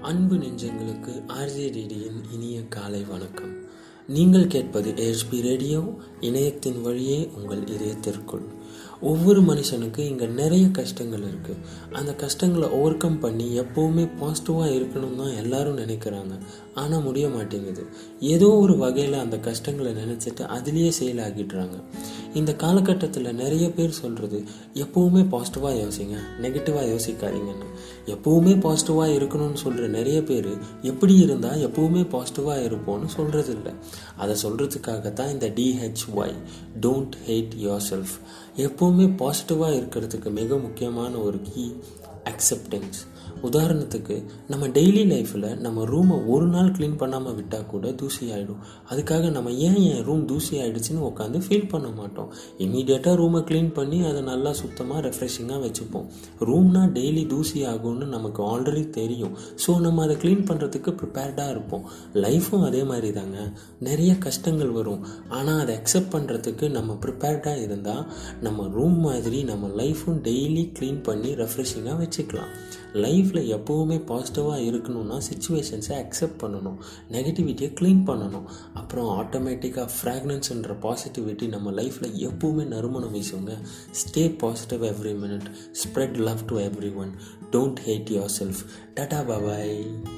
அன்பு நெஞ்சங்களுக்கு ஆர்ஜேடிடியின் இனிய காலை வணக்கம். நீங்கள் கேட்பது ஏஎஸ்பி ரேடியோ இணையத்தின் வழியே உங்கள் இதயத்திற்குள். ஒவ்வொரு மனுஷனுக்கு இங்கே நிறைய கஷ்டங்கள் இருக்குது அந்த கஷ்டங்களை ஓவர் கம் பண்ணி எப்போவுமே பாசிட்டிவாக இருக்கணும் தான் எல்லாரும் நினைக்கிறாங்க. ஆனால் முடிய மாட்டேங்குது. ஏதோ ஒரு வகையில் அந்த கஷ்டங்களை நினச்சிட்டு அதுலேயே செயலாகிடுறாங்க இந்த காலகட்டத்தில் நிறைய பேர் சொல்கிறது எப்போவுமே பாசிட்டிவாக யோசிங்க நெகட்டிவாக யோசிக்காதீங்கன்னு. எப்போவுமே பாசிட்டிவாக இருக்கணும்னு சொல்கிற நிறைய பேர் எப்படி இருந்தால் எப்போவுமே பாசிட்டிவாக இருப்போம்னு சொல்கிறது இல்லை அதை சொல்கிறதுக்காகத்தான் இந்த D H Y don't hate yourself எப்போவுமே பாசிட்டிவாக இருக்கிறதுக்கு மிக முக்கியமான ஒரு கீ அக்செப்டன்ஸ் உதாரணத்துக்கு நம்ம டெய்லி லைஃப்பில் நம்ம ரூமை ஒரு நாள் க்ளீன் பண்ணாமல் விட்டால் கூட தூசி ஆகிடும் அதுக்காக நம்ம ஏன் என் ரூம் தூசி ஆகிடுச்சின்னு உட்காந்து ஃபீல் பண்ண மாட்டோம். இமீடியட்டாக ரூமை க்ளீன் பண்ணி அதை நல்லா சுத்தமாக ரெஃப்ரெஷிங்காக வச்சுப்போம். ரூம்னா டெய்லி தூசி ஆகும்னு நமக்கு ஆல்ரெடி தெரியும். ஸோ நம்ம அதை க்ளீன் பண்ணுறதுக்கு ப்ரிப்பேர்டாக இருப்போம். லைஃப்பும் அதே மாதிரி தாங்க நிறைய கஷ்டங்கள் வரும். ஆனால் அதை அக்செப்ட் பண்ணுறதுக்கு நம்ம ப்ரிப்பேர்டாக இருந்தால் நம்ம ரூம் மாதிரி நம்ம லைஃப்பும் டெய்லி க்ளீன் பண்ணி ரெஃப்ரெஷிங்காக வச்சுக்கலாம். லைஃப் லைஃப்பில் எப்போவுமே பாசிட்டிவாக இருக்கணும்னா சுச்சுவேஷன்ஸை அக்செப்ட் பண்ணணும். நெகட்டிவிட்டியை க்ளீன் பண்ணணும். அப்புறம் ஆட்டோமேட்டிக்காக ஃப்ராக்னன்ஸ்ன்ற பாசிட்டிவிட்டி நம்ம லைஃப்பில் எப்போவுமே நறுமணம் வீசுங்க. Stay positive every minute spread love to everyone don't hate yourself tata bye bye